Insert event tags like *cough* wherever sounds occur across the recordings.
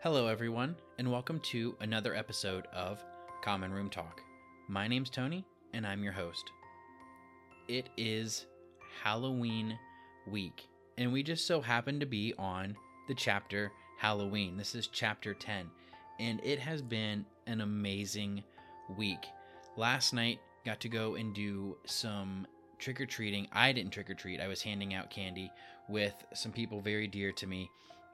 Hello, everyone, and welcome to another episode of Common Room Talk. My name's Tony, and I'm your host. It is Halloween week, and we just so happen to be on the chapter Halloween. This is chapter 10, and it has been an amazing week. Last night, got to go and do some trick or treating. I didn't trick or treat, I was handing out candy with some people very dear to me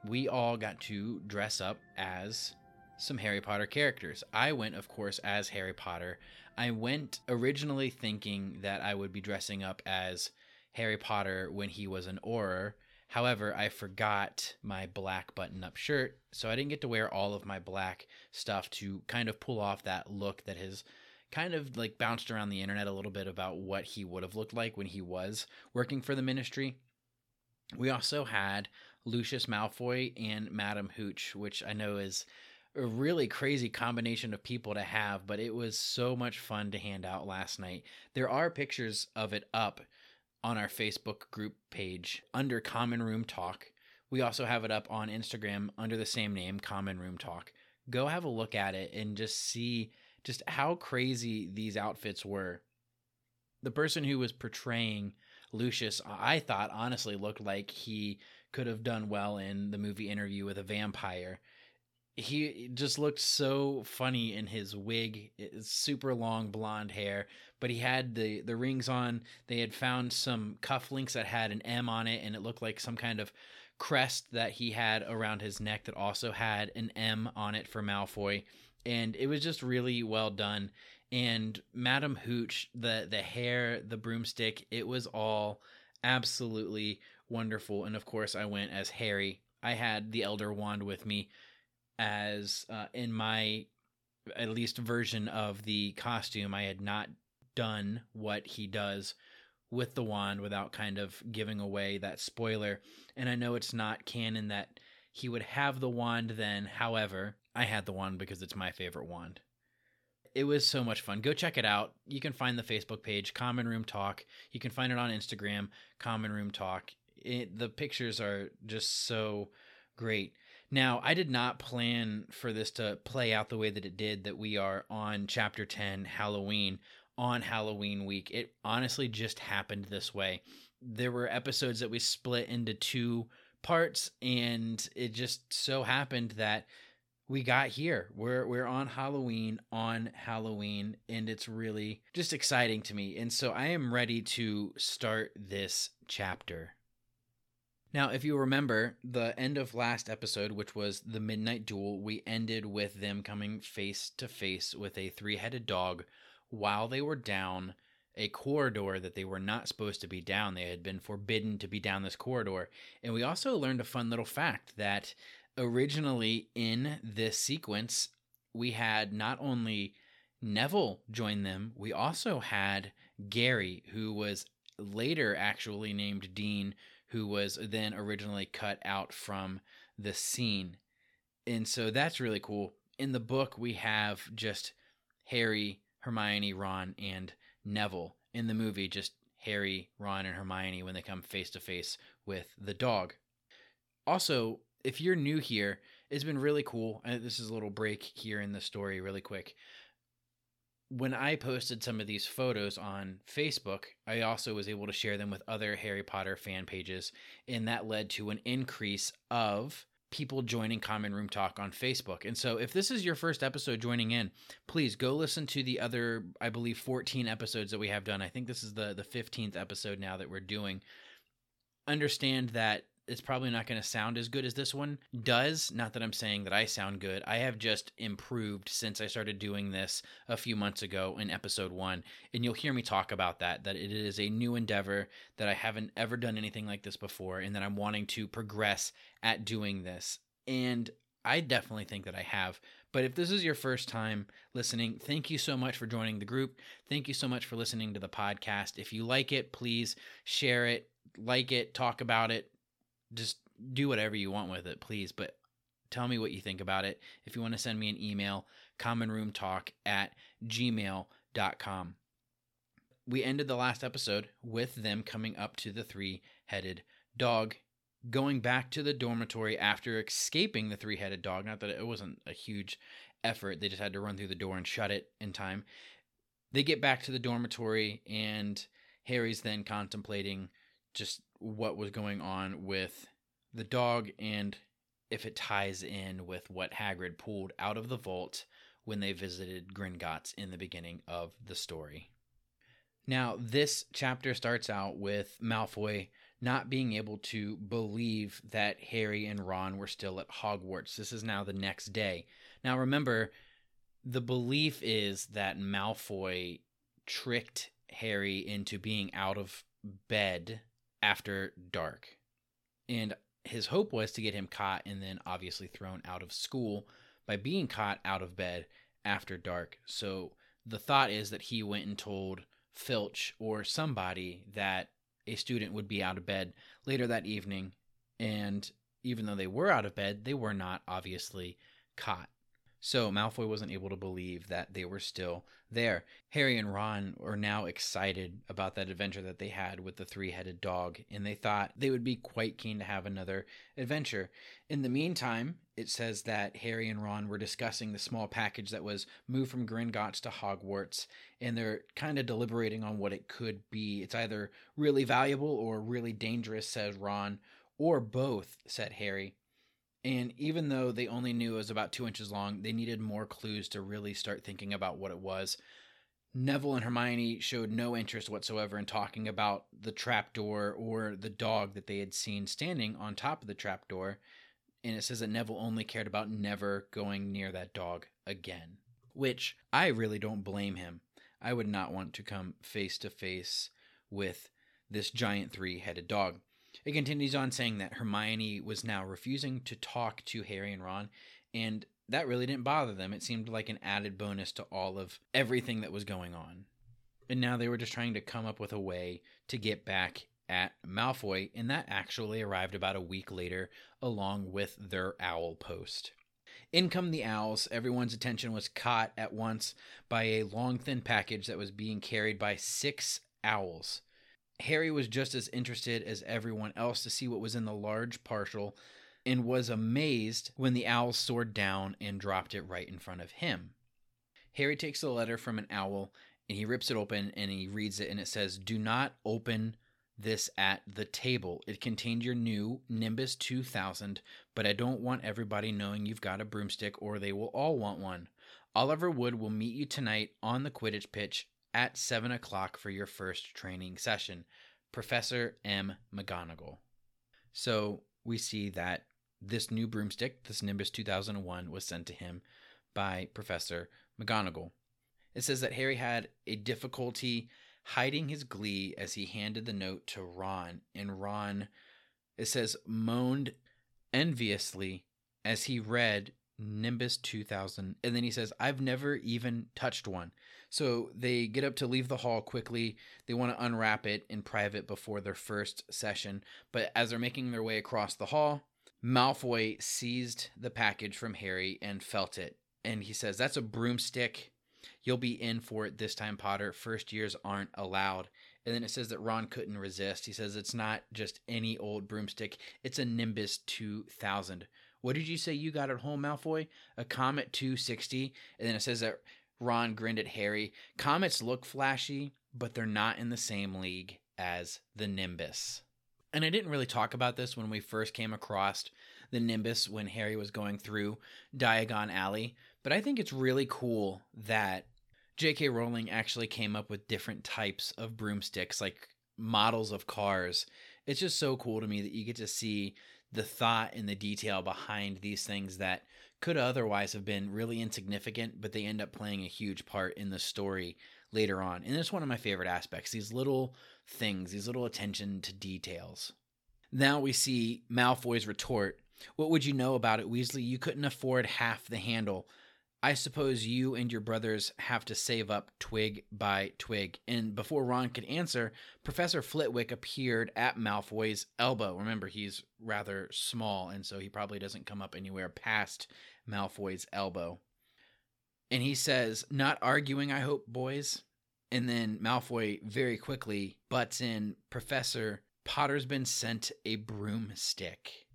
we all got to dress up as some Harry Potter characters. I went, of course, as Harry Potter. I went originally thinking that I would be dressing up as Harry Potter when he was an Auror. However, I forgot my black button up shirt, so I didn't get to wear all of my black stuff to kind of pull off that look that has kind of like bounced around the internet a little bit about what he would have looked like when he was working for the ministry. We also had Lucius Malfoy and Madam Hooch, which I know is a really crazy combination of people to have, but it was so much fun to hand out last night. There are pictures of it up on our Facebook group page under Common Room Talk. We also have it up on Instagram under the same name, Common Room Talk. Go have a look at it and just see just how crazy these outfits were. The person who was portraying Lucius, I thought honestly looked like he could have done well in the movie interview with a vampire. He just looked so funny in his wig, super long blonde hair, but he had the the rings on. They had found some cufflinks that had an M on it and it looked like some kind of crest that he had around his neck that also had an M on it for Malfoy and it was just really well done and Madam Hooch, the the hair, the broomstick, it was all absolutely wonderful. And of course, I went as Harry. I had the Elder Wand with me as uh, in my at least version of the costume. I had not done what he does with the wand without kind of giving away that spoiler. And I know it's not canon that he would have the wand then. However, I had the wand because it's my favorite wand it was so much fun. Go check it out. You can find the Facebook page, Common Room Talk. You can find it on Instagram, Common Room Talk. It, the pictures are just so great. Now, I did not plan for this to play out the way that it did, that we are on chapter 10, Halloween, on Halloween week. It honestly just happened this way. There were episodes that we split into two parts, and it just so happened that we got here. We're we're on Halloween on Halloween and it's really just exciting to me. And so I am ready to start this chapter. Now, if you remember the end of last episode, which was the midnight duel, we ended with them coming face to face with a three-headed dog while they were down a corridor that they were not supposed to be down. They had been forbidden to be down this corridor. And we also learned a fun little fact that originally in this sequence, we had not only Neville join them, we also had Gary, who was later actually named Dean, who was then originally cut out from the scene. And so that's really cool. In the book, we have just Harry, Hermione, Ron, and Neville. In the movie, just Harry, Ron, and Hermione when they come face to face with the dog. Also, if you're new here, it's been really cool. And this is a little break here in the story, really quick. When I posted some of these photos on Facebook, I also was able to share them with other Harry Potter fan pages, and that led to an increase of people joining Common Room Talk on Facebook. And so, if this is your first episode joining in, please go listen to the other, I believe, 14 episodes that we have done. I think this is the the 15th episode now that we're doing. Understand that it's probably not going to sound as good as this one does. Not that I'm saying that I sound good. I have just improved since I started doing this a few months ago in episode one. And you'll hear me talk about that, that it is a new endeavor, that I haven't ever done anything like this before, and that I'm wanting to progress at doing this. And I definitely think that I have. But if this is your first time listening, thank you so much for joining the group. Thank you so much for listening to the podcast. If you like it, please share it, like it, talk about it, just do whatever you want with it, please. But tell me what you think about it. If you want to send me an email, commonroomtalk at gmail.com. We ended the last episode with them coming up to the three headed dog. going back to the dormitory after escaping the three headed dog. Not that it wasn't a huge effort, they just had to run through the door and shut it in time. They get back to the dormitory, and Harry's then contemplating just what was going on with the dog and if it ties in with what Hagrid pulled out of the vault when they visited Gringotts in the beginning of the story. Now, this chapter starts out with Malfoy not being able to believe that Harry and Ron were still at Hogwarts. This is now the next day. Now, remember, the belief is that Malfoy tricked Harry into being out of bed after dark. And his hope was to get him caught and then obviously thrown out of school by being caught out of bed after dark. So the thought is that he went and told Filch or somebody that a student would be out of bed later that evening. And even though they were out of bed, they were not obviously caught. So Malfoy wasn't able to believe that they were still there. Harry and Ron are now excited about that adventure that they had with the three headed dog, and they thought they would be quite keen to have another adventure. In the meantime, it says that Harry and Ron were discussing the small package that was moved from Gringotts to Hogwarts, and they're kind of deliberating on what it could be. It's either really valuable or really dangerous, says Ron, or both, said Harry. And even though they only knew it was about two inches long, they needed more clues to really start thinking about what it was. Neville and Hermione showed no interest whatsoever in talking about the trapdoor or the dog that they had seen standing on top of the trapdoor. And it says that Neville only cared about never going near that dog again, which I really don't blame him. I would not want to come face to face with this giant three headed dog. It continues on saying that Hermione was now refusing to talk to Harry and Ron, and that really didn't bother them. It seemed like an added bonus to all of everything that was going on. And now they were just trying to come up with a way to get back at Malfoy, and that actually arrived about a week later along with their owl post. In come the owls. Everyone's attention was caught at once by a long, thin package that was being carried by six owls. Harry was just as interested as everyone else to see what was in the large parcel and was amazed when the owl soared down and dropped it right in front of him. Harry takes the letter from an owl and he rips it open and he reads it and it says, Do not open this at the table. It contained your new Nimbus 2000, but I don't want everybody knowing you've got a broomstick or they will all want one. Oliver Wood will meet you tonight on the Quidditch pitch at 7 o'clock for your first training session. Professor M. McGonagall. So we see that this new broomstick, this Nimbus 2001, was sent to him by Professor McGonagall. It says that Harry had a difficulty hiding his glee as he handed the note to Ron, and Ron, it says, moaned enviously as he read Nimbus 2000. And then he says, I've never even touched one. So they get up to leave the hall quickly. They want to unwrap it in private before their first session. But as they're making their way across the hall, Malfoy seized the package from Harry and felt it. And he says, That's a broomstick. You'll be in for it this time, Potter. First years aren't allowed. And then it says that Ron couldn't resist. He says it's not just any old broomstick, it's a Nimbus 2000. What did you say you got at home, Malfoy? A Comet 260. And then it says that Ron grinned at Harry. Comets look flashy, but they're not in the same league as the Nimbus. And I didn't really talk about this when we first came across the Nimbus when Harry was going through Diagon Alley, but I think it's really cool that J.K. Rowling actually came up with different types of broomsticks, like models of cars. It's just so cool to me that you get to see the thought and the detail behind these things that could otherwise have been really insignificant, but they end up playing a huge part in the story later on. And it's one of my favorite aspects these little things, these little attention to details. Now we see Malfoy's retort. What would you know about it, Weasley? You couldn't afford half the handle. I suppose you and your brothers have to save up twig by twig. And before Ron could answer, Professor Flitwick appeared at Malfoy's elbow. Remember, he's rather small, and so he probably doesn't come up anywhere past Malfoy's elbow. And he says, Not arguing, I hope, boys. And then Malfoy very quickly butts in, Professor, Potter's been sent a broomstick.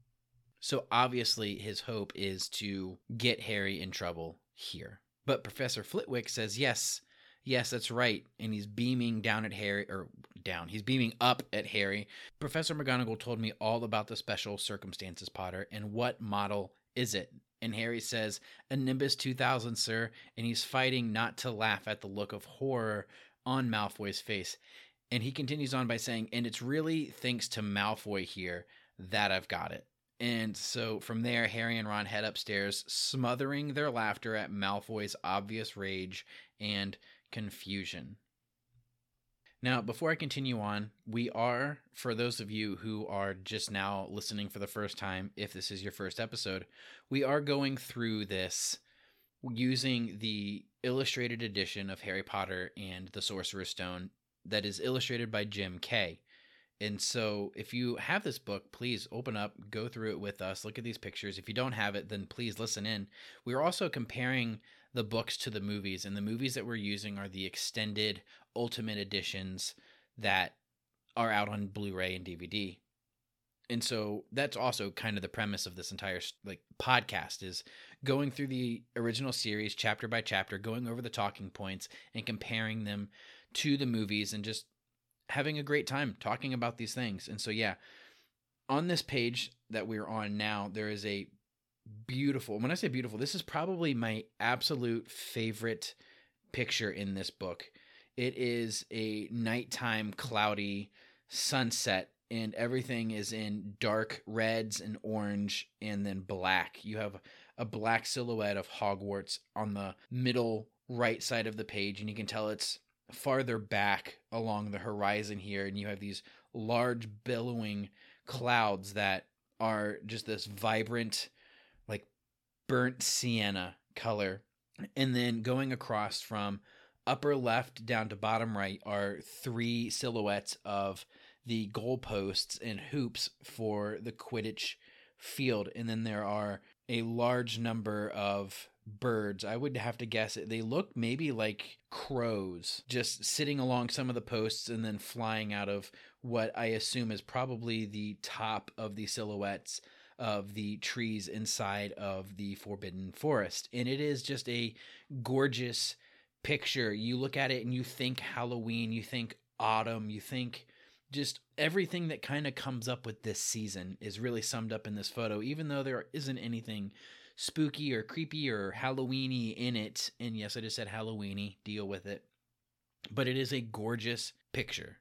So obviously, his hope is to get Harry in trouble here. But Professor Flitwick says, yes, yes, that's right. And he's beaming down at Harry, or down, he's beaming up at Harry. Professor McGonagall told me all about the special circumstances, Potter, and what model is it? And Harry says, A Nimbus 2000, sir. And he's fighting not to laugh at the look of horror on Malfoy's face. And he continues on by saying, And it's really thanks to Malfoy here that I've got it. And so from there, Harry and Ron head upstairs, smothering their laughter at Malfoy's obvious rage and confusion. Now, before I continue on, we are, for those of you who are just now listening for the first time, if this is your first episode, we are going through this using the illustrated edition of Harry Potter and the Sorcerer's Stone that is illustrated by Jim Kay. And so, if you have this book, please open up, go through it with us, look at these pictures. If you don't have it, then please listen in. We're also comparing the books to the movies, and the movies that we're using are the extended ultimate editions that are out on Blu-ray and DVD. And so that's also kind of the premise of this entire like podcast is going through the original series chapter by chapter, going over the talking points and comparing them to the movies and just having a great time talking about these things. And so yeah, on this page that we're on now, there is a beautiful. When I say beautiful, this is probably my absolute favorite picture in this book. It is a nighttime cloudy sunset and everything is in dark reds and orange and then black. You have a black silhouette of Hogwarts on the middle right side of the page and you can tell it's farther back along the horizon here and you have these large billowing clouds that are just this vibrant like burnt sienna color. And then going across from upper left down to bottom right are three silhouettes of the goalposts and hoops for the quidditch field. And then there are a large number of birds. I would have to guess it. They look maybe like crows just sitting along some of the posts and then flying out of what I assume is probably the top of the silhouettes of the trees inside of the Forbidden Forest. And it is just a gorgeous picture. You look at it and you think Halloween, you think autumn, you think just everything that kind of comes up with this season is really summed up in this photo, even though there isn't anything spooky or creepy or Halloweeny in it. And yes, I just said Halloweeny, deal with it. But it is a gorgeous picture.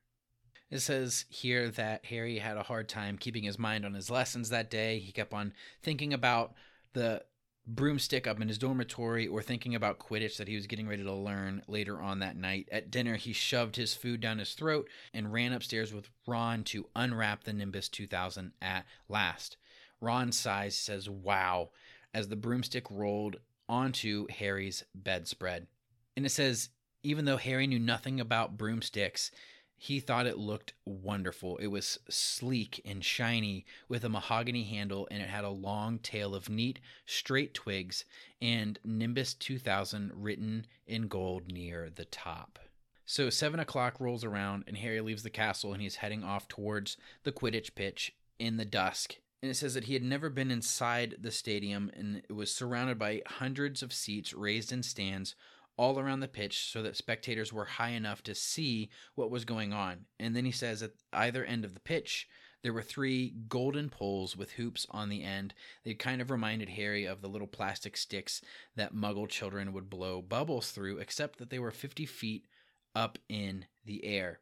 It says here that Harry had a hard time keeping his mind on his lessons that day. He kept on thinking about the broomstick up in his dormitory or thinking about Quidditch that he was getting ready to learn later on that night. At dinner, he shoved his food down his throat and ran upstairs with Ron to unwrap the Nimbus 2000 at last. Ron sighs, says, Wow, as the broomstick rolled onto Harry's bedspread. And it says, even though Harry knew nothing about broomsticks, he thought it looked wonderful. It was sleek and shiny with a mahogany handle, and it had a long tail of neat, straight twigs and Nimbus 2000 written in gold near the top. So, seven o'clock rolls around, and Harry leaves the castle and he's heading off towards the Quidditch pitch in the dusk and it says that he had never been inside the stadium and it was surrounded by hundreds of seats raised in stands all around the pitch so that spectators were high enough to see what was going on. And then he says at either end of the pitch, there were three golden poles with hoops on the end. They kind of reminded Harry of the little plastic sticks that muggle children would blow bubbles through, except that they were 50 feet up in the air.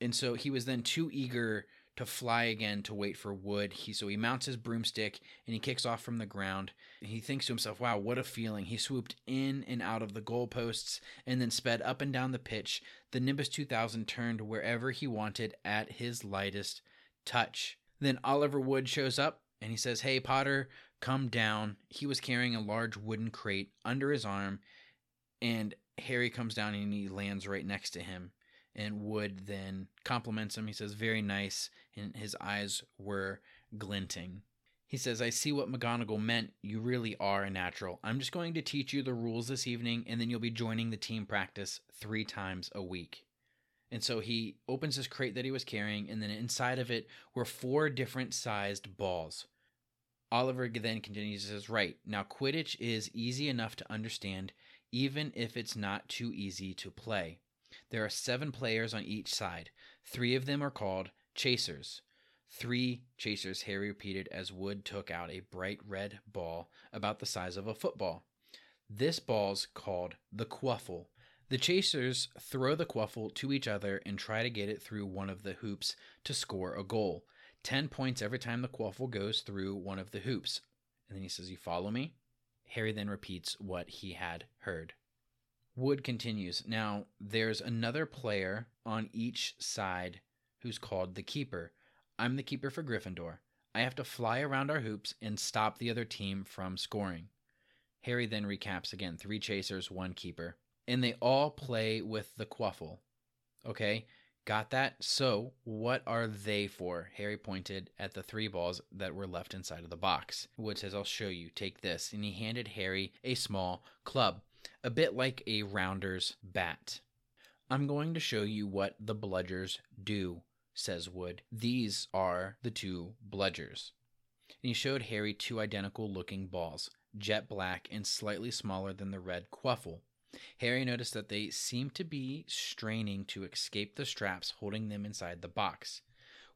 And so he was then too eager to fly again to wait for wood. He so he mounts his broomstick and he kicks off from the ground. He thinks to himself, "Wow, what a feeling!" He swooped in and out of the goalposts and then sped up and down the pitch. The Nimbus 2000 turned wherever he wanted at his lightest touch. Then Oliver Wood shows up and he says, "Hey Potter, come down." He was carrying a large wooden crate under his arm, and Harry comes down and he lands right next to him and Wood then compliments him. He says, Very nice. And his eyes were glinting. He says, I see what McGonagall meant. You really are a natural. I'm just going to teach you the rules this evening, and then you'll be joining the team practice three times a week. And so he opens this crate that he was carrying, and then inside of it were four different sized balls. Oliver then continues and says, Right, now Quidditch is easy enough to understand, even if it's not too easy to play. There are seven players on each side. Three of them are called chasers. Three chasers, Harry repeated as Wood took out a bright red ball about the size of a football. This ball's called the quaffle. The chasers throw the quaffle to each other and try to get it through one of the hoops to score a goal. 10 points every time the quaffle goes through one of the hoops. And then he says, You follow me? Harry then repeats what he had heard. Wood continues, Now, there's another player on each side who's called the keeper. I'm the keeper for Gryffindor. I have to fly around our hoops and stop the other team from scoring. Harry then recaps again three chasers, one keeper. And they all play with the quaffle. Okay? Got that? So, what are they for? Harry pointed at the three balls that were left inside of the box. Wood says, I'll show you. Take this. And he handed Harry a small club, a bit like a rounder's bat. I'm going to show you what the bludgers do, says Wood. These are the two bludgers. And he showed Harry two identical looking balls, jet black and slightly smaller than the red quaffle. Harry noticed that they seemed to be straining to escape the straps holding them inside the box.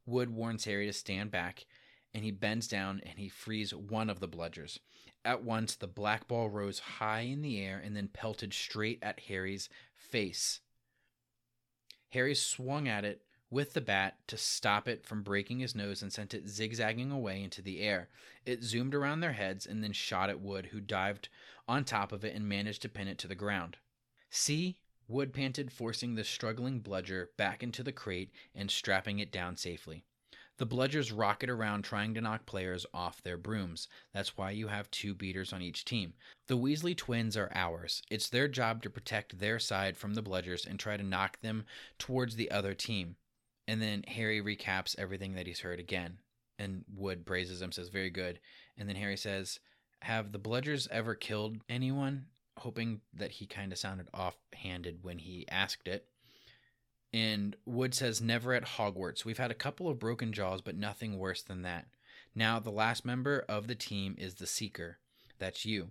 Wood warns Harry to stand back, and he bends down and he frees one of the bludgers. At once, the black ball rose high in the air and then pelted straight at Harry's face. Harry swung at it with the bat to stop it from breaking his nose and sent it zigzagging away into the air. It zoomed around their heads and then shot at Wood, who dived on top of it and managed to pin it to the ground. See? Wood panted, forcing the struggling bludger back into the crate and strapping it down safely. The bludgers rocket around trying to knock players off their brooms. That's why you have two beaters on each team. The Weasley twins are ours. It's their job to protect their side from the bludgers and try to knock them towards the other team. And then Harry recaps everything that he's heard again. And Wood praises him, says, Very good. And then Harry says, Have the Bludgers ever killed anyone? Hoping that he kind of sounded offhanded when he asked it. And Wood says, Never at Hogwarts. We've had a couple of broken jaws, but nothing worse than that. Now, the last member of the team is the Seeker. That's you.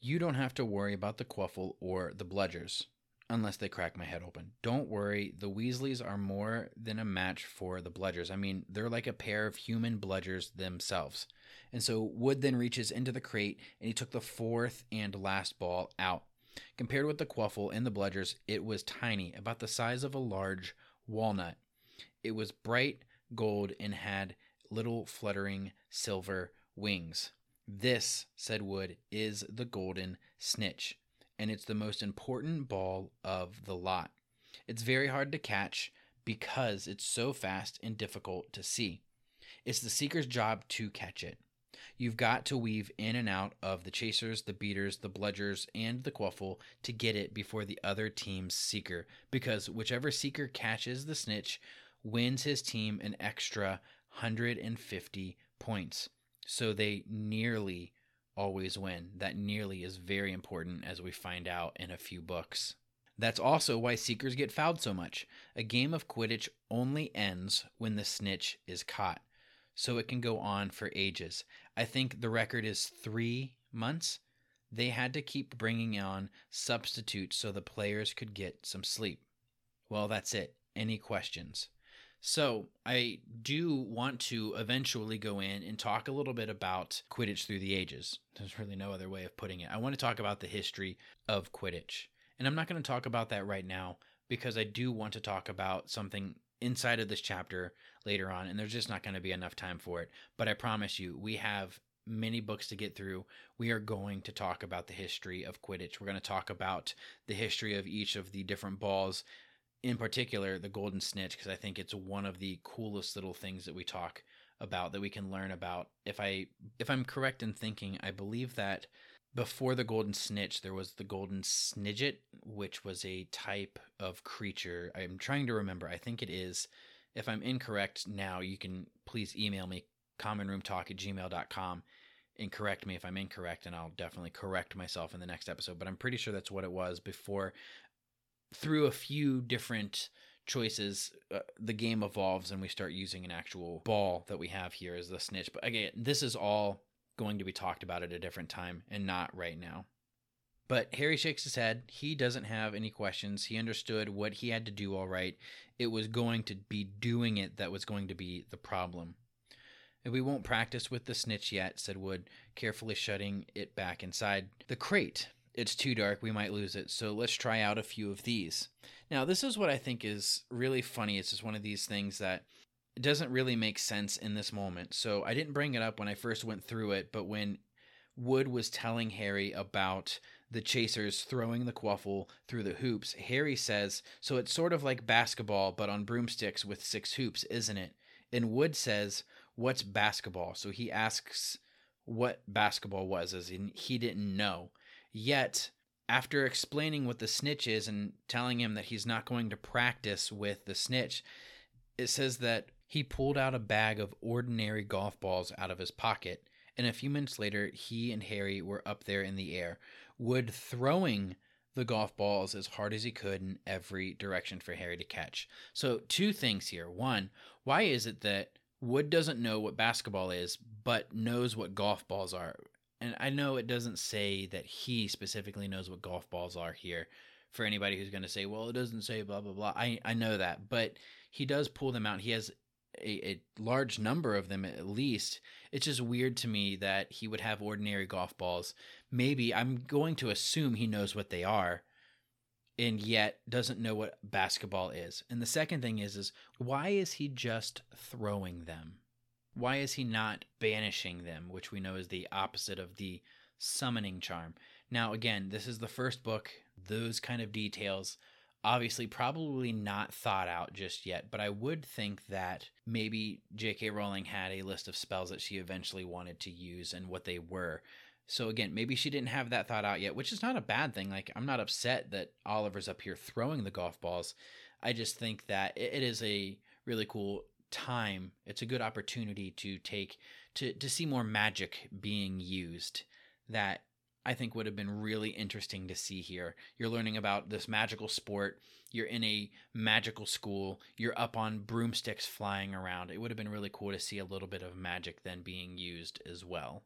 You don't have to worry about the Quaffle or the Bludgers unless they crack my head open. Don't worry, the Weasleys are more than a match for the Bludgers. I mean, they're like a pair of human Bludgers themselves. And so Wood then reaches into the crate and he took the fourth and last ball out. Compared with the Quaffle and the Bludgers, it was tiny, about the size of a large walnut. It was bright gold and had little fluttering silver wings. This, said Wood, is the golden snitch and it's the most important ball of the lot. It's very hard to catch because it's so fast and difficult to see. It's the seeker's job to catch it. You've got to weave in and out of the chasers, the beaters, the bludgers, and the quaffle to get it before the other team's seeker, because whichever seeker catches the snitch wins his team an extra 150 points. So they nearly always win. That nearly is very important, as we find out in a few books. That's also why Seekers get fouled so much. A game of Quidditch only ends when the snitch is caught, so it can go on for ages. I think the record is three months. They had to keep bringing on substitutes so the players could get some sleep. Well, that's it. Any questions? So, I do want to eventually go in and talk a little bit about Quidditch through the ages. There's really no other way of putting it. I want to talk about the history of Quidditch. And I'm not going to talk about that right now because I do want to talk about something inside of this chapter later on, and there's just not going to be enough time for it. But I promise you, we have many books to get through. We are going to talk about the history of Quidditch. We're going to talk about the history of each of the different balls in particular the golden snitch because I think it's one of the coolest little things that we talk about that we can learn about. If I if I'm correct in thinking, I believe that before the golden snitch there was the golden snidget, which was a type of creature. I'm trying to remember. I think it is. If I'm incorrect now, you can please email me commonroomtalk at gmail.com and correct me if I'm incorrect, and I'll definitely correct myself in the next episode. But I'm pretty sure that's what it was before through a few different choices, uh, the game evolves and we start using an actual ball that we have here as the snitch. But again, this is all going to be talked about at a different time and not right now. But Harry shakes his head. He doesn't have any questions. He understood what he had to do all right. It was going to be doing it that was going to be the problem. We won't practice with the snitch yet, said Wood, carefully shutting it back inside the crate. It's too dark, we might lose it, so let's try out a few of these. Now, this is what I think is really funny. It's just one of these things that doesn't really make sense in this moment. So I didn't bring it up when I first went through it, but when Wood was telling Harry about the chasers throwing the quaffle through the hoops, Harry says, So it's sort of like basketball, but on broomsticks with six hoops, isn't it? And Wood says, What's basketball? So he asks what basketball was, as in he didn't know. Yet, after explaining what the snitch is and telling him that he's not going to practice with the snitch, it says that he pulled out a bag of ordinary golf balls out of his pocket, and a few minutes later, he and Harry were up there in the air, Wood throwing the golf balls as hard as he could in every direction for Harry to catch. So, two things here. One, why is it that Wood doesn't know what basketball is, but knows what golf balls are? and I know it doesn't say that he specifically knows what golf balls are here for anybody who's going to say, well, it doesn't say blah, blah, blah. I, I know that, but he does pull them out. He has a, a large number of them at least. It's just weird to me that he would have ordinary golf balls. Maybe I'm going to assume he knows what they are and yet doesn't know what basketball is. And the second thing is is why is he just throwing them? Why is he not banishing them, which we know is the opposite of the summoning charm? Now, again, this is the first book. Those kind of details, obviously, probably not thought out just yet, but I would think that maybe J.K. Rowling had a list of spells that she eventually wanted to use and what they were. So, again, maybe she didn't have that thought out yet, which is not a bad thing. Like, I'm not upset that Oliver's up here throwing the golf balls. I just think that it is a really cool time it's a good opportunity to take to to see more magic being used that I think would have been really interesting to see here. You're learning about this magical sport. You're in a magical school. You're up on broomsticks flying around. It would have been really cool to see a little bit of magic then being used as well.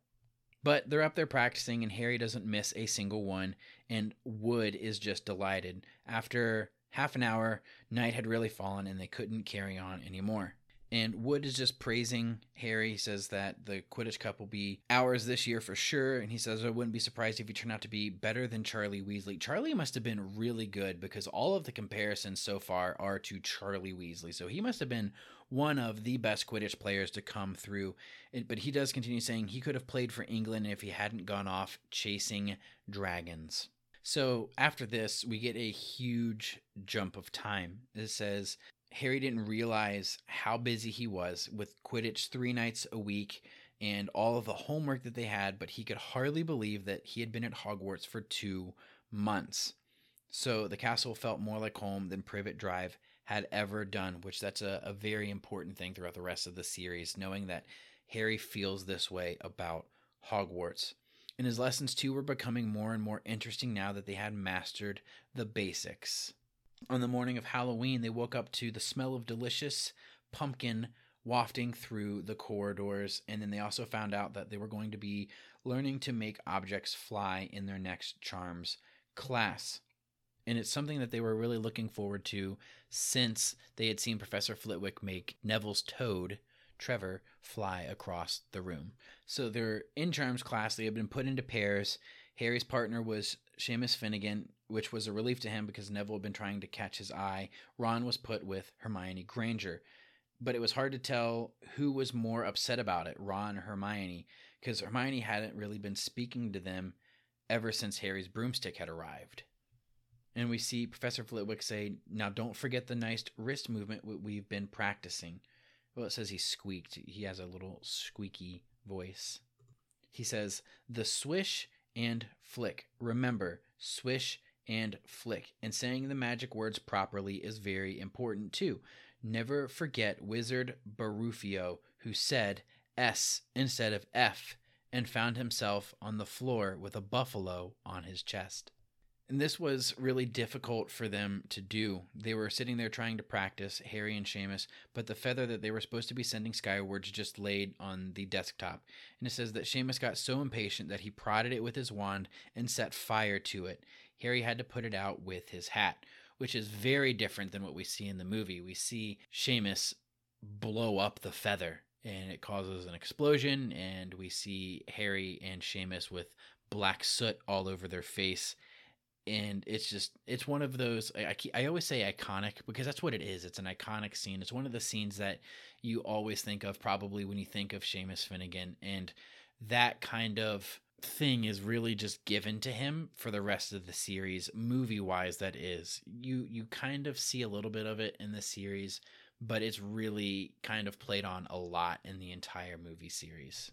But they're up there practicing, and Harry doesn't miss a single one, and Wood is just delighted. After half an hour, night had really fallen, and they couldn't carry on anymore. And Wood is just praising Harry. He says that the Quidditch Cup will be ours this year for sure. And he says, I wouldn't be surprised if he turned out to be better than Charlie Weasley. Charlie must have been really good because all of the comparisons so far are to Charlie Weasley. So he must have been one of the best Quidditch players to come through. But he does continue saying he could have played for England if he hadn't gone off chasing dragons. So after this, we get a huge jump of time. It says Harry didn't realize how busy he was with Quidditch three nights a week and all of the homework that they had, but he could hardly believe that he had been at Hogwarts for two months. So the castle felt more like home than Privet Drive had ever done, which that's a, a very important thing throughout the rest of the series, knowing that Harry feels this way about Hogwarts. And his lessons too were becoming more and more interesting now that they had mastered the basics. On the morning of Halloween, they woke up to the smell of delicious pumpkin wafting through the corridors. And then they also found out that they were going to be learning to make objects fly in their next charms class. And it's something that they were really looking forward to since they had seen Professor Flitwick make Neville's toad, Trevor, fly across the room. So they're in charms class. They had been put into pairs. Harry's partner was Seamus Finnegan, which was a relief to him because Neville had been trying to catch his eye. Ron was put with Hermione Granger. But it was hard to tell who was more upset about it, Ron or Hermione, because Hermione hadn't really been speaking to them ever since Harry's broomstick had arrived. And we see Professor Flitwick say, Now don't forget the nice wrist movement we've been practicing. Well, it says he squeaked. He has a little squeaky voice. He says, The swish and flick. Remember, swish and flick. And saying the magic words properly is very important too. Never forget Wizard Baruffio, who said S instead of F and found himself on the floor with a buffalo on his chest. And this was really difficult for them to do. They were sitting there trying to practice, Harry and Seamus, but the feather that they were supposed to be sending skywards just laid on the desktop. And it says that Seamus got so impatient that he prodded it with his wand and set fire to it. Harry had to put it out with his hat, which is very different than what we see in the movie. We see Seamus blow up the feather and it causes an explosion, and we see Harry and Seamus with black soot all over their face. And it's just it's one of those I, I always say iconic because that's what it is. It's an iconic scene. It's one of the scenes that you always think of probably when you think of Seamus Finnegan and that kind of thing is really just given to him for the rest of the series movie wise that is you you kind of see a little bit of it in the series but it's really kind of played on a lot in the entire movie series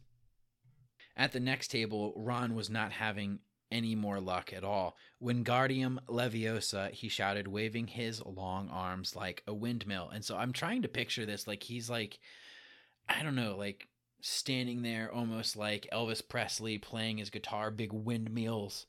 at the next table, Ron was not having any more luck at all. Wingardium Leviosa, he shouted, waving his long arms like a windmill. And so I'm trying to picture this like he's like, I don't know, like standing there almost like Elvis Presley playing his guitar, big windmills.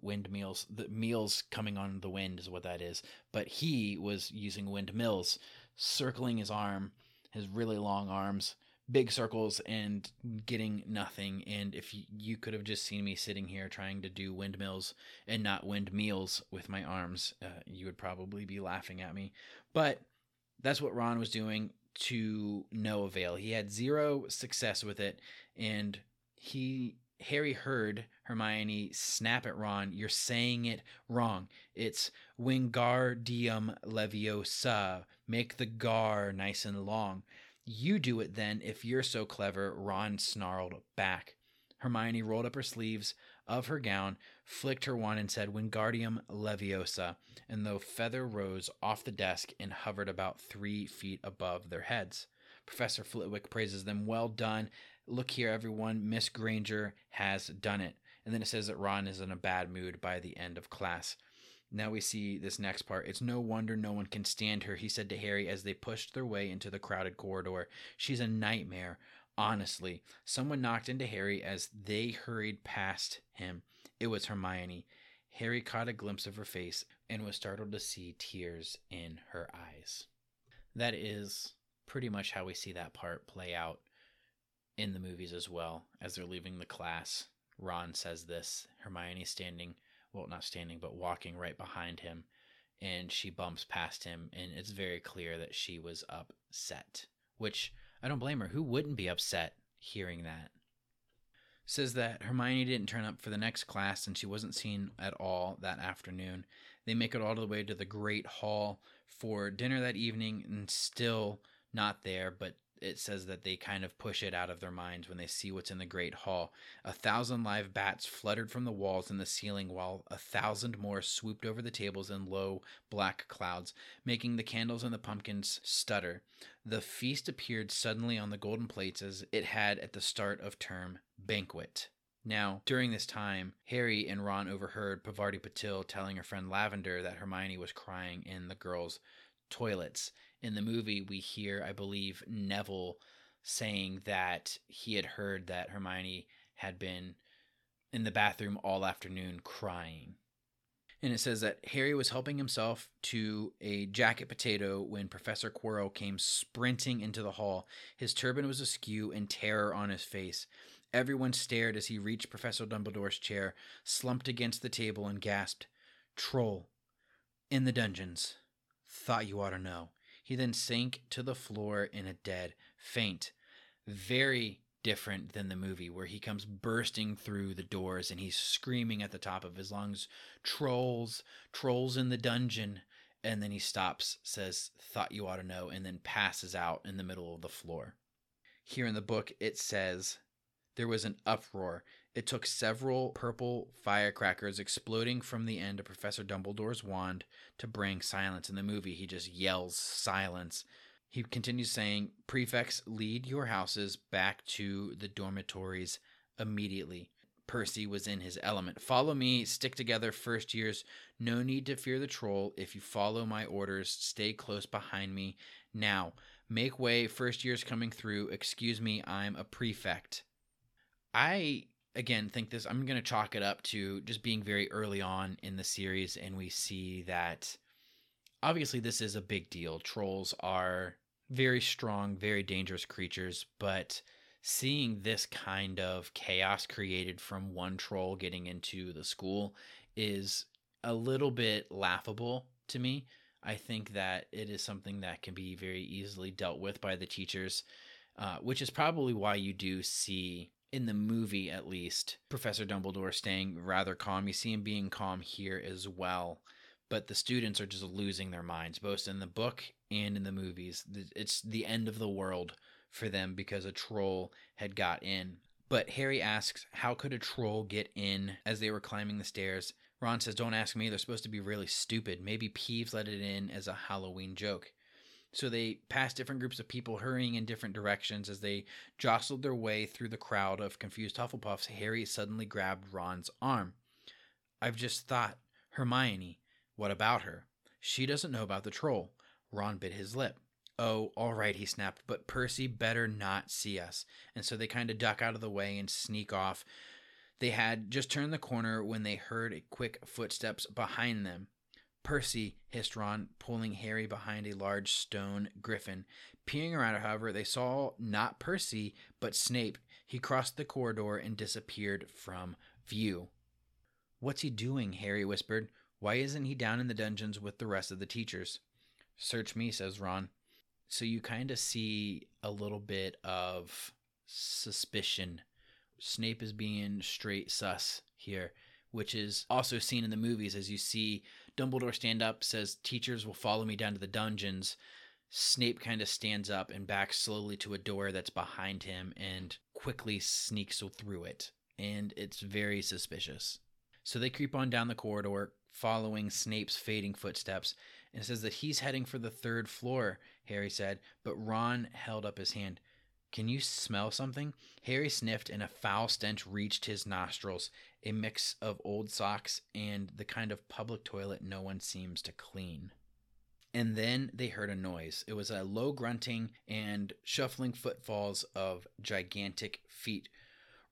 Windmills, the meals coming on the wind is what that is. But he was using windmills, circling his arm, his really long arms, big circles and getting nothing. And if you, could have just seen me sitting here trying to do windmills and not windmills with my arms, uh, you would probably be laughing at me. But that's what Ron was doing to no avail. He had zero success with it, and he Harry heard Hermione snap at Ron, You're saying it wrong. It's Wingardium Leviosa. Make the gar nice and long. You do it then, if you're so clever, Ron snarled back. Hermione rolled up her sleeves of her gown, flicked her wand, and said, Wingardium Leviosa, and the feather rose off the desk and hovered about three feet above their heads. Professor Flitwick praises them. Well done. Look here, everyone. Miss Granger has done it. And then it says that Ron is in a bad mood by the end of class. Now we see this next part. It's no wonder no one can stand her, he said to Harry as they pushed their way into the crowded corridor. She's a nightmare. Honestly, someone knocked into Harry as they hurried past him. It was Hermione. Harry caught a glimpse of her face and was startled to see tears in her eyes. That is pretty much how we see that part play out in the movies as well. As they're leaving the class, Ron says this Hermione standing well, not standing, but walking right behind him. And she bumps past him, and it's very clear that she was upset, which I don't blame her. Who wouldn't be upset hearing that? Says that Hermione didn't turn up for the next class and she wasn't seen at all that afternoon. They make it all the way to the Great Hall for dinner that evening and still not there, but it says that they kind of push it out of their minds when they see what's in the great hall. A thousand live bats fluttered from the walls and the ceiling, while a thousand more swooped over the tables in low black clouds, making the candles and the pumpkins stutter. The feast appeared suddenly on the golden plates as it had at the start of term banquet. Now, during this time, Harry and Ron overheard Parvati Patil telling her friend Lavender that Hermione was crying in the girls' toilets in the movie, we hear, I believe, Neville saying that he had heard that Hermione had been in the bathroom all afternoon crying. And it says that Harry was helping himself to a jacket potato when Professor Quirrell came sprinting into the hall. His turban was askew and terror on his face. Everyone stared as he reached Professor Dumbledore's chair, slumped against the table, and gasped, Troll. In the dungeons. Thought you ought to know. He then sank to the floor in a dead faint. Very different than the movie where he comes bursting through the doors and he's screaming at the top of his lungs, Trolls, trolls in the dungeon. And then he stops, says, Thought you ought to know, and then passes out in the middle of the floor. Here in the book, it says, There was an uproar it took several purple firecrackers exploding from the end of Professor Dumbledore's wand to bring silence. In the movie, he just yells silence. He continues saying, Prefects, lead your houses back to the dormitories immediately. Percy was in his element. Follow me, stick together, first years. No need to fear the troll. If you follow my orders, stay close behind me. Now, make way, first years coming through. Excuse me, I'm a prefect. I again think this i'm going to chalk it up to just being very early on in the series and we see that obviously this is a big deal. Trolls are very strong very dangerous creatures but seeing this kind of chaos created from one troll getting into the school is a little bit laughable to me. I think that it is something that can be very easily dealt with by the teachers uh, which is probably why you do see in the movie at least, Professor Dumbledore staying rather calm. You see him being calm here as well. But the students are just losing their minds, both in the book and in the movies. It's the end of the world for them because a troll had got in. But Harry asks, How could a troll get in as they were climbing the stairs? Ron says, Don't ask me. They're supposed to be really stupid. Maybe Peeves let it in as a Halloween joke. So they passed different groups of people hurrying in different directions as they jostled their way through the crowd of confused Hufflepuffs. Harry suddenly grabbed Ron's arm. I've just thought, Hermione, what about her? She doesn't know about the troll. Ron bit his lip. Oh, all right, he snapped, but Percy better not see us. And so they kind of duck out of the way and sneak off. They had just turned the corner when they heard quick footsteps behind them. Percy, hissed Ron, pulling Harry behind a large stone griffin. Peering around, however, they saw not Percy, but Snape. He crossed the corridor and disappeared from view. What's he doing? Harry whispered. Why isn't he down in the dungeons with the rest of the teachers? Search me, says Ron. So you kind of see a little bit of suspicion. Snape is being straight sus here, which is also seen in the movies as you see Dumbledore stand up, says, Teachers will follow me down to the dungeons. Snape kind of stands up and backs slowly to a door that's behind him and quickly sneaks through it. And it's very suspicious. So they creep on down the corridor, following Snape's fading footsteps, and says that he's heading for the third floor, Harry said, but Ron held up his hand. Can you smell something? Harry sniffed, and a foul stench reached his nostrils, a mix of old socks and the kind of public toilet no one seems to clean. And then they heard a noise. It was a low grunting and shuffling footfalls of gigantic feet.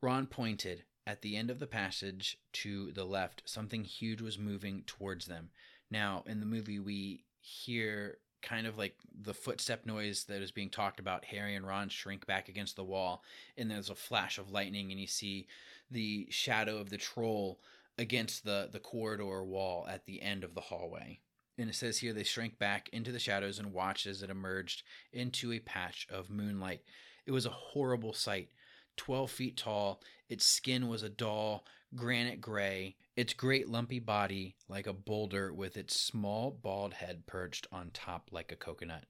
Ron pointed. At the end of the passage to the left, something huge was moving towards them. Now, in the movie, we hear kind of like the footstep noise that is being talked about. Harry and Ron shrink back against the wall, and there's a flash of lightning, and you see the shadow of the troll against the the corridor wall at the end of the hallway. And it says here they shrank back into the shadows and watched as it emerged into a patch of moonlight. It was a horrible sight. 12 feet tall, its skin was a dull granite gray, its great lumpy body like a boulder with its small bald head perched on top like a coconut.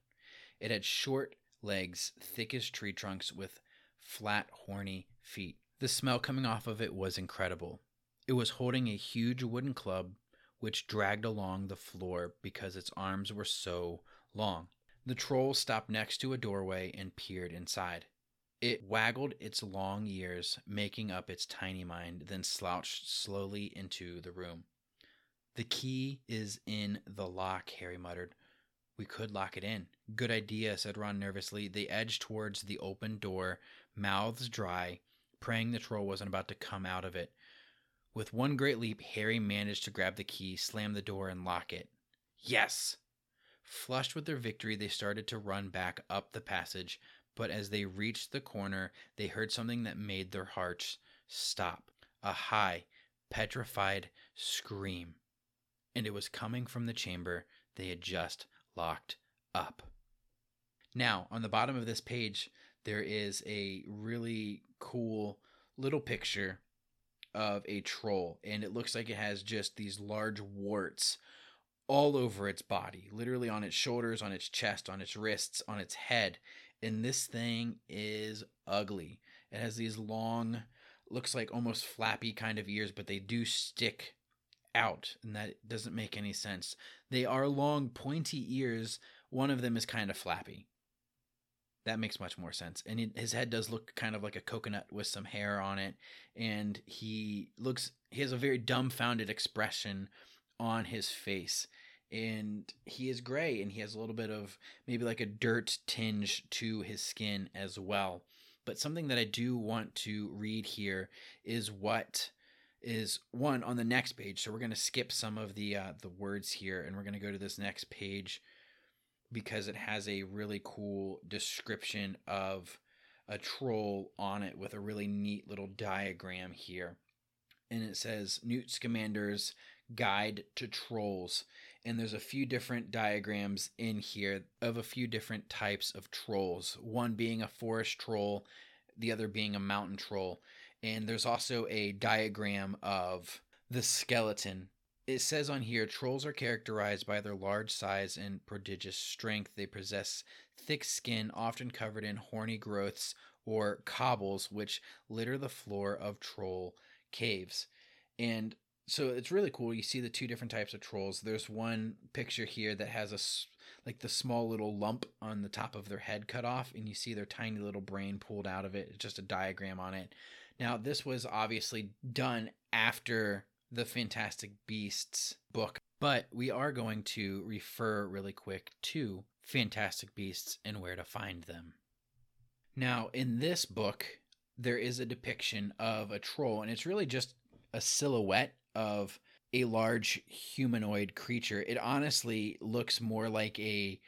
It had short legs, thick as tree trunks, with flat, horny feet. The smell coming off of it was incredible. It was holding a huge wooden club which dragged along the floor because its arms were so long. The troll stopped next to a doorway and peered inside. It waggled its long ears, making up its tiny mind, then slouched slowly into the room. The key is in the lock, Harry muttered. We could lock it in. Good idea, said Ron nervously. They edged towards the open door, mouths dry, praying the troll wasn't about to come out of it. With one great leap, Harry managed to grab the key, slam the door, and lock it. Yes! Flushed with their victory, they started to run back up the passage, but as they reached the corner, they heard something that made their hearts stop a high, petrified scream. And it was coming from the chamber they had just locked up. Now, on the bottom of this page, there is a really cool little picture of a troll, and it looks like it has just these large warts all over its body, literally on its shoulders, on its chest, on its wrists, on its head. And this thing is ugly. It has these long, looks like almost flappy kind of ears, but they do stick out, and that doesn't make any sense. They are long, pointy ears. One of them is kind of flappy. That makes much more sense. And he, his head does look kind of like a coconut with some hair on it. And he looks, he has a very dumbfounded expression on his face. And he is gray and he has a little bit of maybe like a dirt tinge to his skin as well. But something that I do want to read here is what is one on the next page. So we're going to skip some of the uh, the words here, and we're going to go to this next page because it has a really cool description of a troll on it with a really neat little diagram here. And it says Newt Scamander's Guide to Trolls. And there's a few different diagrams in here of a few different types of trolls, one being a forest troll, the other being a mountain troll. And there's also a diagram of the skeleton it says on here trolls are characterized by their large size and prodigious strength. They possess thick skin, often covered in horny growths or cobbles, which litter the floor of troll caves. And so it's really cool. You see the two different types of trolls. There's one picture here that has a like the small little lump on the top of their head cut off, and you see their tiny little brain pulled out of it. It's just a diagram on it. Now, this was obviously done after the Fantastic Beasts book, but we are going to refer really quick to Fantastic Beasts and where to find them. Now, in this book, there is a depiction of a troll, and it's really just a silhouette of a large humanoid creature. It honestly looks more like a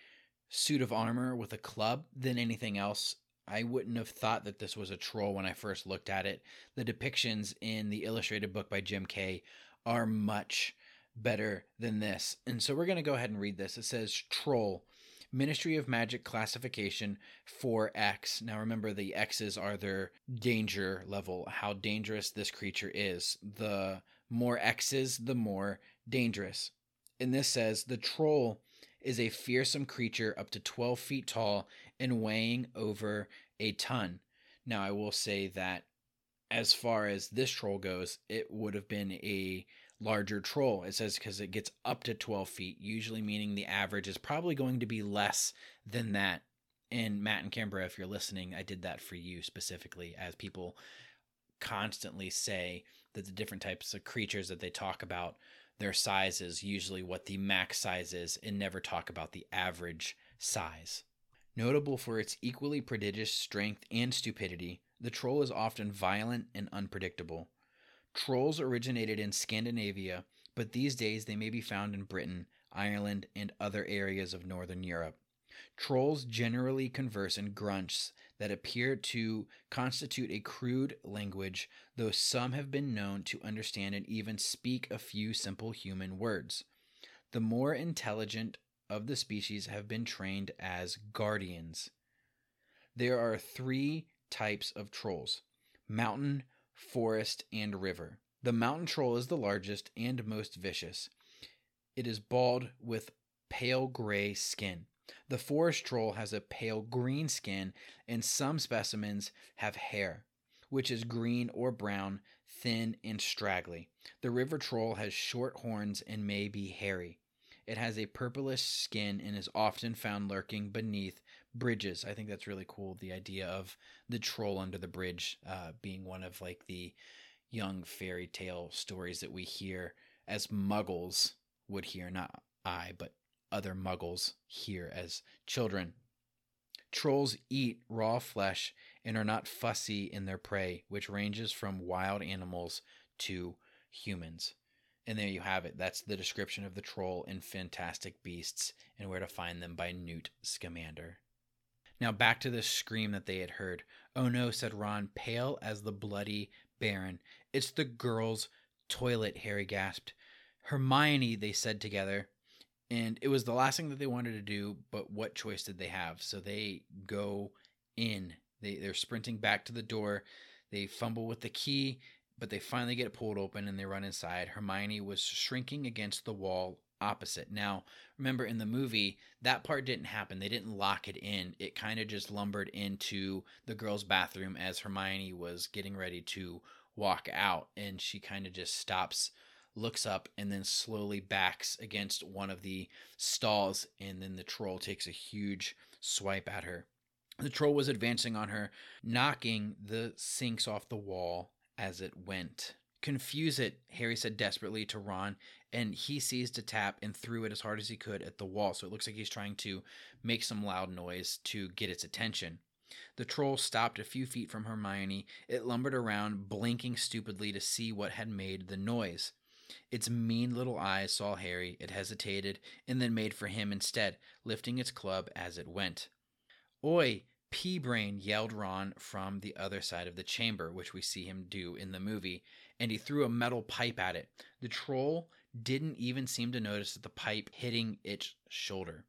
suit of armor with a club than anything else. I wouldn't have thought that this was a troll when I first looked at it. The depictions in the illustrated book by Jim Kay are much better than this. And so we're going to go ahead and read this. It says Troll, Ministry of Magic classification 4X. Now remember, the X's are their danger level, how dangerous this creature is. The more X's, the more dangerous. And this says the troll is a fearsome creature up to 12 feet tall and weighing over a ton. Now, I will say that as far as this troll goes, it would have been a larger troll. It says because it gets up to 12 feet, usually meaning the average is probably going to be less than that. And Matt and Canberra, if you're listening, I did that for you specifically, as people constantly say that the different types of creatures that they talk about, their size is usually what the max size is, and never talk about the average size. Notable for its equally prodigious strength and stupidity, the troll is often violent and unpredictable. Trolls originated in Scandinavia, but these days they may be found in Britain, Ireland, and other areas of Northern Europe. Trolls generally converse in grunts that appear to constitute a crude language, though some have been known to understand and even speak a few simple human words. The more intelligent of the species have been trained as guardians. There are three types of trolls mountain, forest, and river. The mountain troll is the largest and most vicious. It is bald with pale gray skin. The forest troll has a pale green skin, and some specimens have hair, which is green or brown, thin and straggly. The river troll has short horns and may be hairy. It has a purplish skin and is often found lurking beneath bridges. I think that's really cool. The idea of the troll under the bridge uh, being one of like the young fairy tale stories that we hear as muggles would hear, not I, but other muggles hear as children. Trolls eat raw flesh and are not fussy in their prey, which ranges from wild animals to humans. And there you have it. That's the description of the troll in Fantastic Beasts and Where to Find Them by Newt Scamander. Now back to the scream that they had heard. Oh no, said Ron, pale as the bloody Baron. It's the girls' toilet, Harry gasped. Hermione, they said together. And it was the last thing that they wanted to do, but what choice did they have? So they go in. They, they're sprinting back to the door. They fumble with the key but they finally get pulled open and they run inside. Hermione was shrinking against the wall opposite. Now, remember in the movie, that part didn't happen. They didn't lock it in. It kind of just lumbered into the girls' bathroom as Hermione was getting ready to walk out. And she kind of just stops, looks up, and then slowly backs against one of the stalls. And then the troll takes a huge swipe at her. The troll was advancing on her, knocking the sinks off the wall as it went. Confuse it, Harry said desperately to Ron, and he seized a tap and threw it as hard as he could at the wall. So it looks like he's trying to make some loud noise to get its attention. The troll stopped a few feet from Hermione. It lumbered around, blinking stupidly to see what had made the noise. Its mean little eyes saw Harry, it hesitated, and then made for him instead, lifting its club as it went. Oi, pea brain, yelled Ron from the other side of the chamber, which we see him do in the movie, and he threw a metal pipe at it. The troll didn't even seem to notice the pipe hitting its shoulder.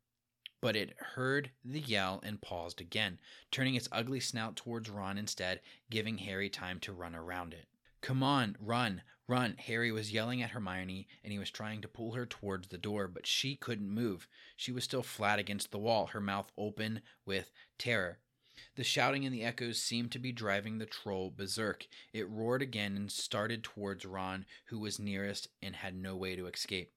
But it heard the yell and paused again, turning its ugly snout towards Ron instead, giving Harry time to run around it. Come on, run, run. Harry was yelling at Hermione, and he was trying to pull her towards the door, but she couldn't move. She was still flat against the wall, her mouth open with terror. The shouting and the echoes seemed to be driving the troll berserk. It roared again and started towards Ron, who was nearest and had no way to escape.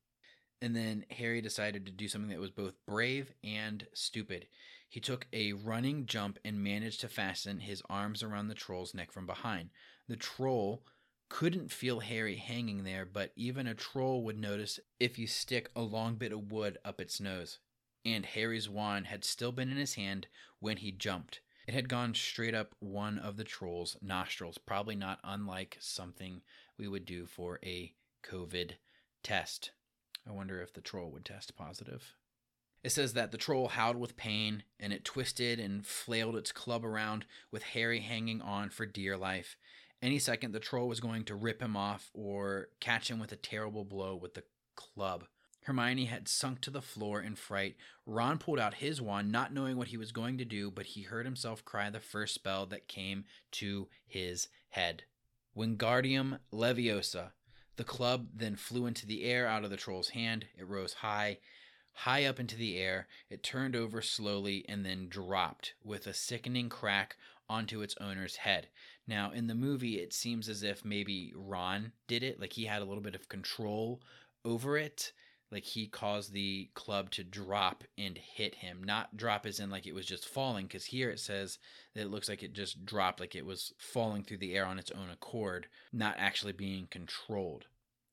And then Harry decided to do something that was both brave and stupid. He took a running jump and managed to fasten his arms around the troll's neck from behind. The troll couldn't feel Harry hanging there, but even a troll would notice if you stick a long bit of wood up its nose. And Harry's wand had still been in his hand when he jumped. It had gone straight up one of the troll's nostrils, probably not unlike something we would do for a COVID test. I wonder if the troll would test positive. It says that the troll howled with pain and it twisted and flailed its club around with Harry hanging on for dear life. Any second, the troll was going to rip him off or catch him with a terrible blow with the club. Hermione had sunk to the floor in fright. Ron pulled out his wand, not knowing what he was going to do, but he heard himself cry the first spell that came to his head Wingardium Leviosa. The club then flew into the air out of the troll's hand. It rose high, high up into the air. It turned over slowly and then dropped with a sickening crack onto its owner's head. Now, in the movie, it seems as if maybe Ron did it, like he had a little bit of control over it like he caused the club to drop and hit him. Not drop as in like it was just falling because here it says that it looks like it just dropped like it was falling through the air on its own accord not actually being controlled.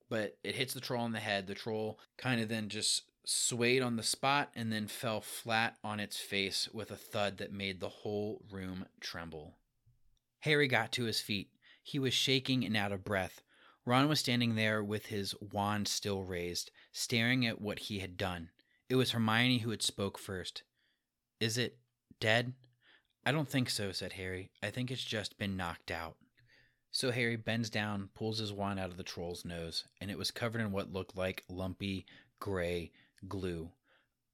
But it hits the troll in the head. The troll kind of then just swayed on the spot and then fell flat on its face with a thud that made the whole room tremble. Harry got to his feet. He was shaking and out of breath. Ron was standing there with his wand still raised, staring at what he had done. It was Hermione who had spoke first. Is it dead? I don't think so, said Harry. I think it's just been knocked out. So Harry bends down, pulls his wand out of the troll's nose, and it was covered in what looked like lumpy, gray glue.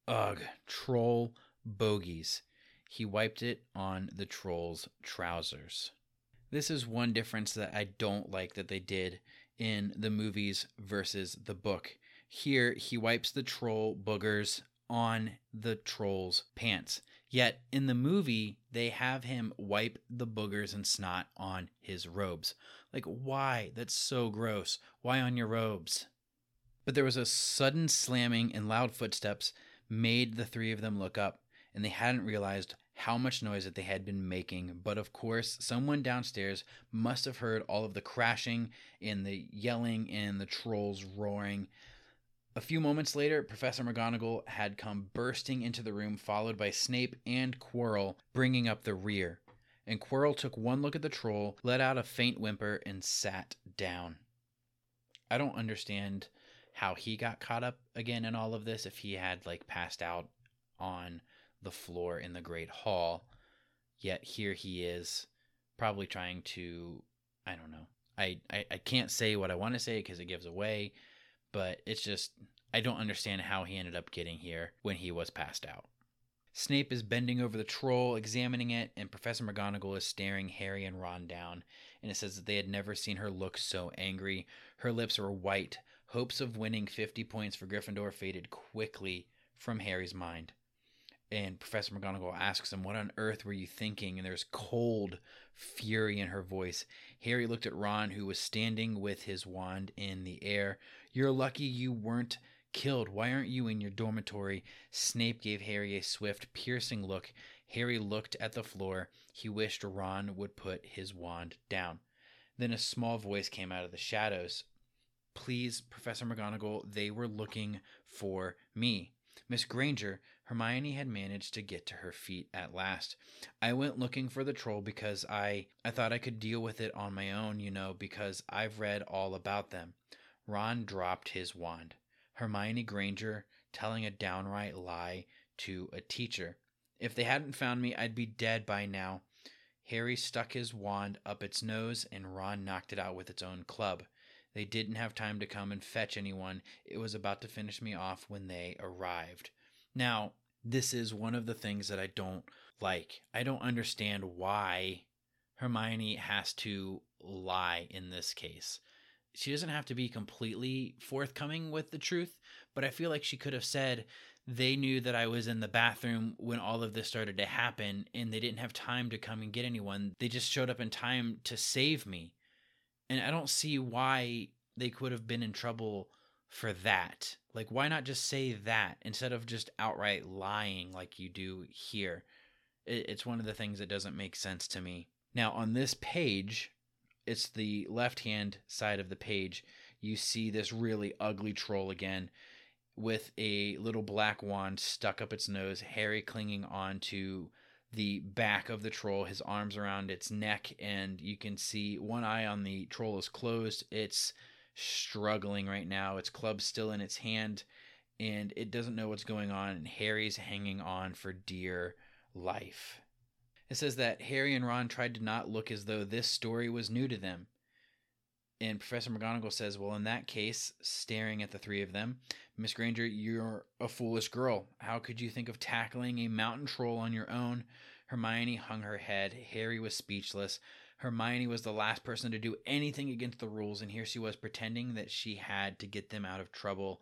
Ugh, troll bogies. He wiped it on the troll's trousers. This is one difference that I don't like that they did in the movies versus the book. Here, he wipes the troll boogers on the troll's pants. Yet in the movie, they have him wipe the boogers and snot on his robes. Like, why? That's so gross. Why on your robes? But there was a sudden slamming and loud footsteps made the three of them look up, and they hadn't realized how much noise that they had been making, but of course, someone downstairs must have heard all of the crashing and the yelling and the trolls roaring. A few moments later, Professor McGonagall had come bursting into the room, followed by Snape and Quirrell, bringing up the rear. And Quirrell took one look at the troll, let out a faint whimper, and sat down. I don't understand how he got caught up again in all of this if he had like passed out on the floor in the Great Hall. Yet here he is, probably trying to, I don't know. I, I, I can't say what I want to say because it gives away, but it's just, I don't understand how he ended up getting here when he was passed out. Snape is bending over the troll, examining it, and Professor McGonagall is staring Harry and Ron down. And it says that they had never seen her look so angry. Her lips were white. Hopes of winning 50 points for Gryffindor faded quickly from Harry's mind and Professor McGonagall asks him, What on earth were you thinking? And there's cold fury in her voice. Harry looked at Ron, who was standing with his wand in the air. You're lucky you weren't killed. Why aren't you in your dormitory? Snape gave Harry a swift, piercing look. Harry looked at the floor. He wished Ron would put his wand down. Then a small voice came out of the shadows. Please, Professor McGonagall, they were looking for me. Miss Granger, Hermione had managed to get to her feet at last. I went looking for the troll because I I thought I could deal with it on my own, you know, because I've read all about them. Ron dropped his wand. Hermione Granger telling a downright lie to a teacher. If they hadn't found me, I'd be dead by now. Harry stuck his wand up its nose, and Ron knocked it out with its own club. They didn't have time to come and fetch anyone. It was about to finish me off when they arrived. Now, this is one of the things that I don't like. I don't understand why Hermione has to lie in this case. She doesn't have to be completely forthcoming with the truth, but I feel like she could have said, they knew that I was in the bathroom when all of this started to happen and they didn't have time to come and get anyone. They just showed up in time to save me. And I don't see why they could have been in trouble for that. Like, why not just say that instead of just outright lying like you do here? It's one of the things that doesn't make sense to me. Now, on this page, it's the left hand side of the page. You see this really ugly troll again with a little black wand stuck up its nose, Harry clinging on to the back of the troll, his arms around its neck, and you can see one eye on the troll is closed. It's struggling right now. Its club's still in its hand, and it doesn't know what's going on, and Harry's hanging on for dear life. It says that Harry and Ron tried to not look as though this story was new to them. And Professor McGonagall says, Well, in that case, staring at the three of them, Miss Granger, you're a foolish girl. How could you think of tackling a mountain troll on your own? Hermione hung her head. Harry was speechless. Hermione was the last person to do anything against the rules, and here she was pretending that she had to get them out of trouble.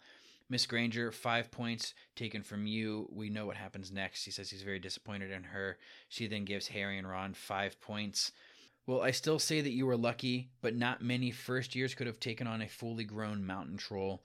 Miss Granger, five points taken from you. We know what happens next. She says he's very disappointed in her. She then gives Harry and Ron five points. Well, I still say that you were lucky, but not many first years could have taken on a fully grown mountain troll.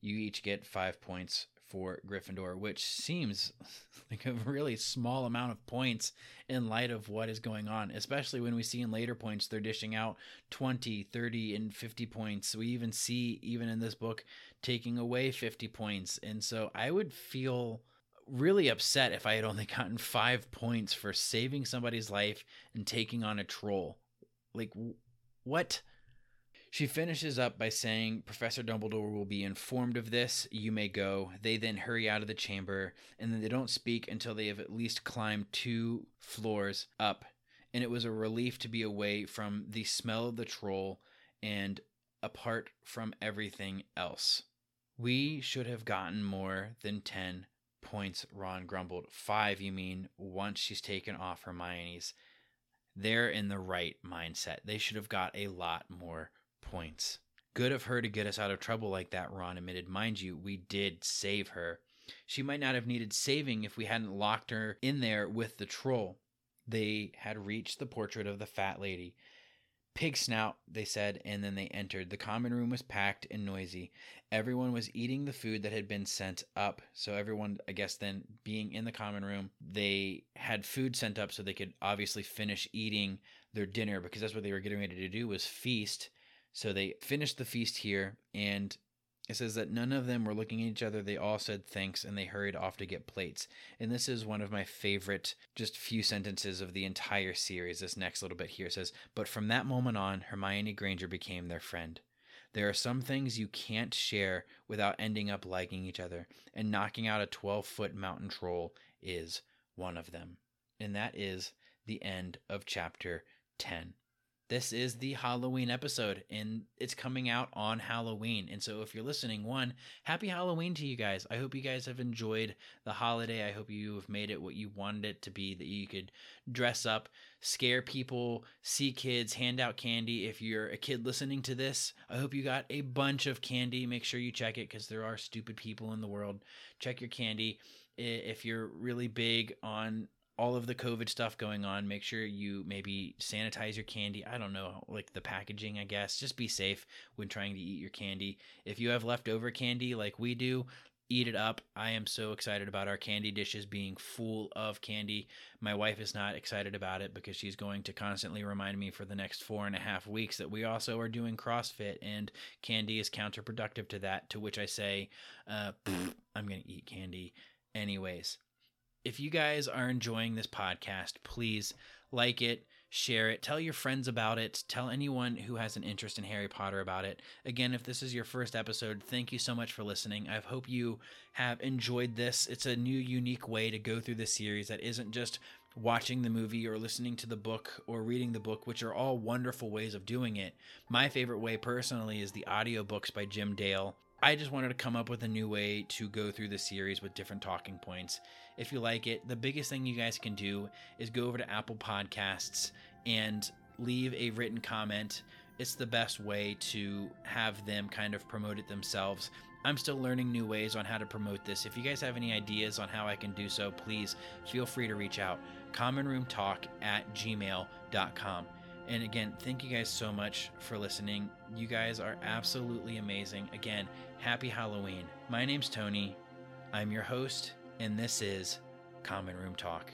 You each get five points for Gryffindor, which seems *laughs* like a really small amount of points in light of what is going on, especially when we see in later points they're dishing out 20, 30, and 50 points. We even see, even in this book, taking away 50 points. And so I would feel really upset if I had only *laughs* gotten five points for saving somebody's life and taking on a troll. Like, what? She finishes up by saying, Professor Dumbledore will be informed of this. You may go. They then hurry out of the chamber, and then they don't speak until they have at least climbed two floors up. And it was a relief to be away from the smell of the troll and apart from everything else. We should have gotten more than 10 points, Ron grumbled. Five, you mean, once she's taken off Hermione's. They're in the right mindset. They should have got a lot more points. Good of her to get us out of trouble like that, Ron admitted. Mind you, we did save her. She might not have needed saving if we hadn't locked her in there with the troll. They had reached the portrait of the fat lady. Pig snout, they said, and then they entered. The common room was packed and noisy. Everyone was eating the food that had been sent up. So, everyone, I guess, then being in the common room, they had food sent up so they could obviously finish eating their dinner because that's what they were getting ready to do was feast. So, they finished the feast here and it says that none of them were looking at each other. They all said thanks and they hurried off to get plates. And this is one of my favorite, just few sentences of the entire series. This next little bit here says, But from that moment on, Hermione Granger became their friend. There are some things you can't share without ending up liking each other, and knocking out a 12 foot mountain troll is one of them. And that is the end of chapter 10 this is the Halloween episode and it's coming out on Halloween. And so if you're listening, one, happy Halloween to you guys. I hope you guys have enjoyed the holiday. I hope you have made it what you wanted it to be that you could dress up, scare people, see kids, hand out candy. If you're a kid listening to this, I hope you got a bunch of candy. Make sure you check it because there are stupid people in the world. Check your candy. If you're really big on all of the COVID stuff going on, make sure you maybe sanitize your candy. I don't know, like the packaging, I guess. Just be safe when trying to eat your candy. If you have leftover candy like we do, eat it up. I am so excited about our candy dishes being full of candy. My wife is not excited about it because she's going to constantly remind me for the next four and a half weeks that we also are doing CrossFit and candy is counterproductive to that. To which I say, uh, I'm going to eat candy anyways. If you guys are enjoying this podcast, please like it, share it, tell your friends about it, tell anyone who has an interest in Harry Potter about it. Again, if this is your first episode, thank you so much for listening. I hope you have enjoyed this. It's a new, unique way to go through the series that isn't just watching the movie or listening to the book or reading the book, which are all wonderful ways of doing it. My favorite way personally is the audiobooks by Jim Dale. I just wanted to come up with a new way to go through the series with different talking points. If you like it, the biggest thing you guys can do is go over to Apple Podcasts and leave a written comment. It's the best way to have them kind of promote it themselves. I'm still learning new ways on how to promote this. If you guys have any ideas on how I can do so, please feel free to reach out. Commonroomtalk at gmail.com. And again, thank you guys so much for listening. You guys are absolutely amazing. Again, happy Halloween. My name's Tony. I'm your host, and this is Common Room Talk.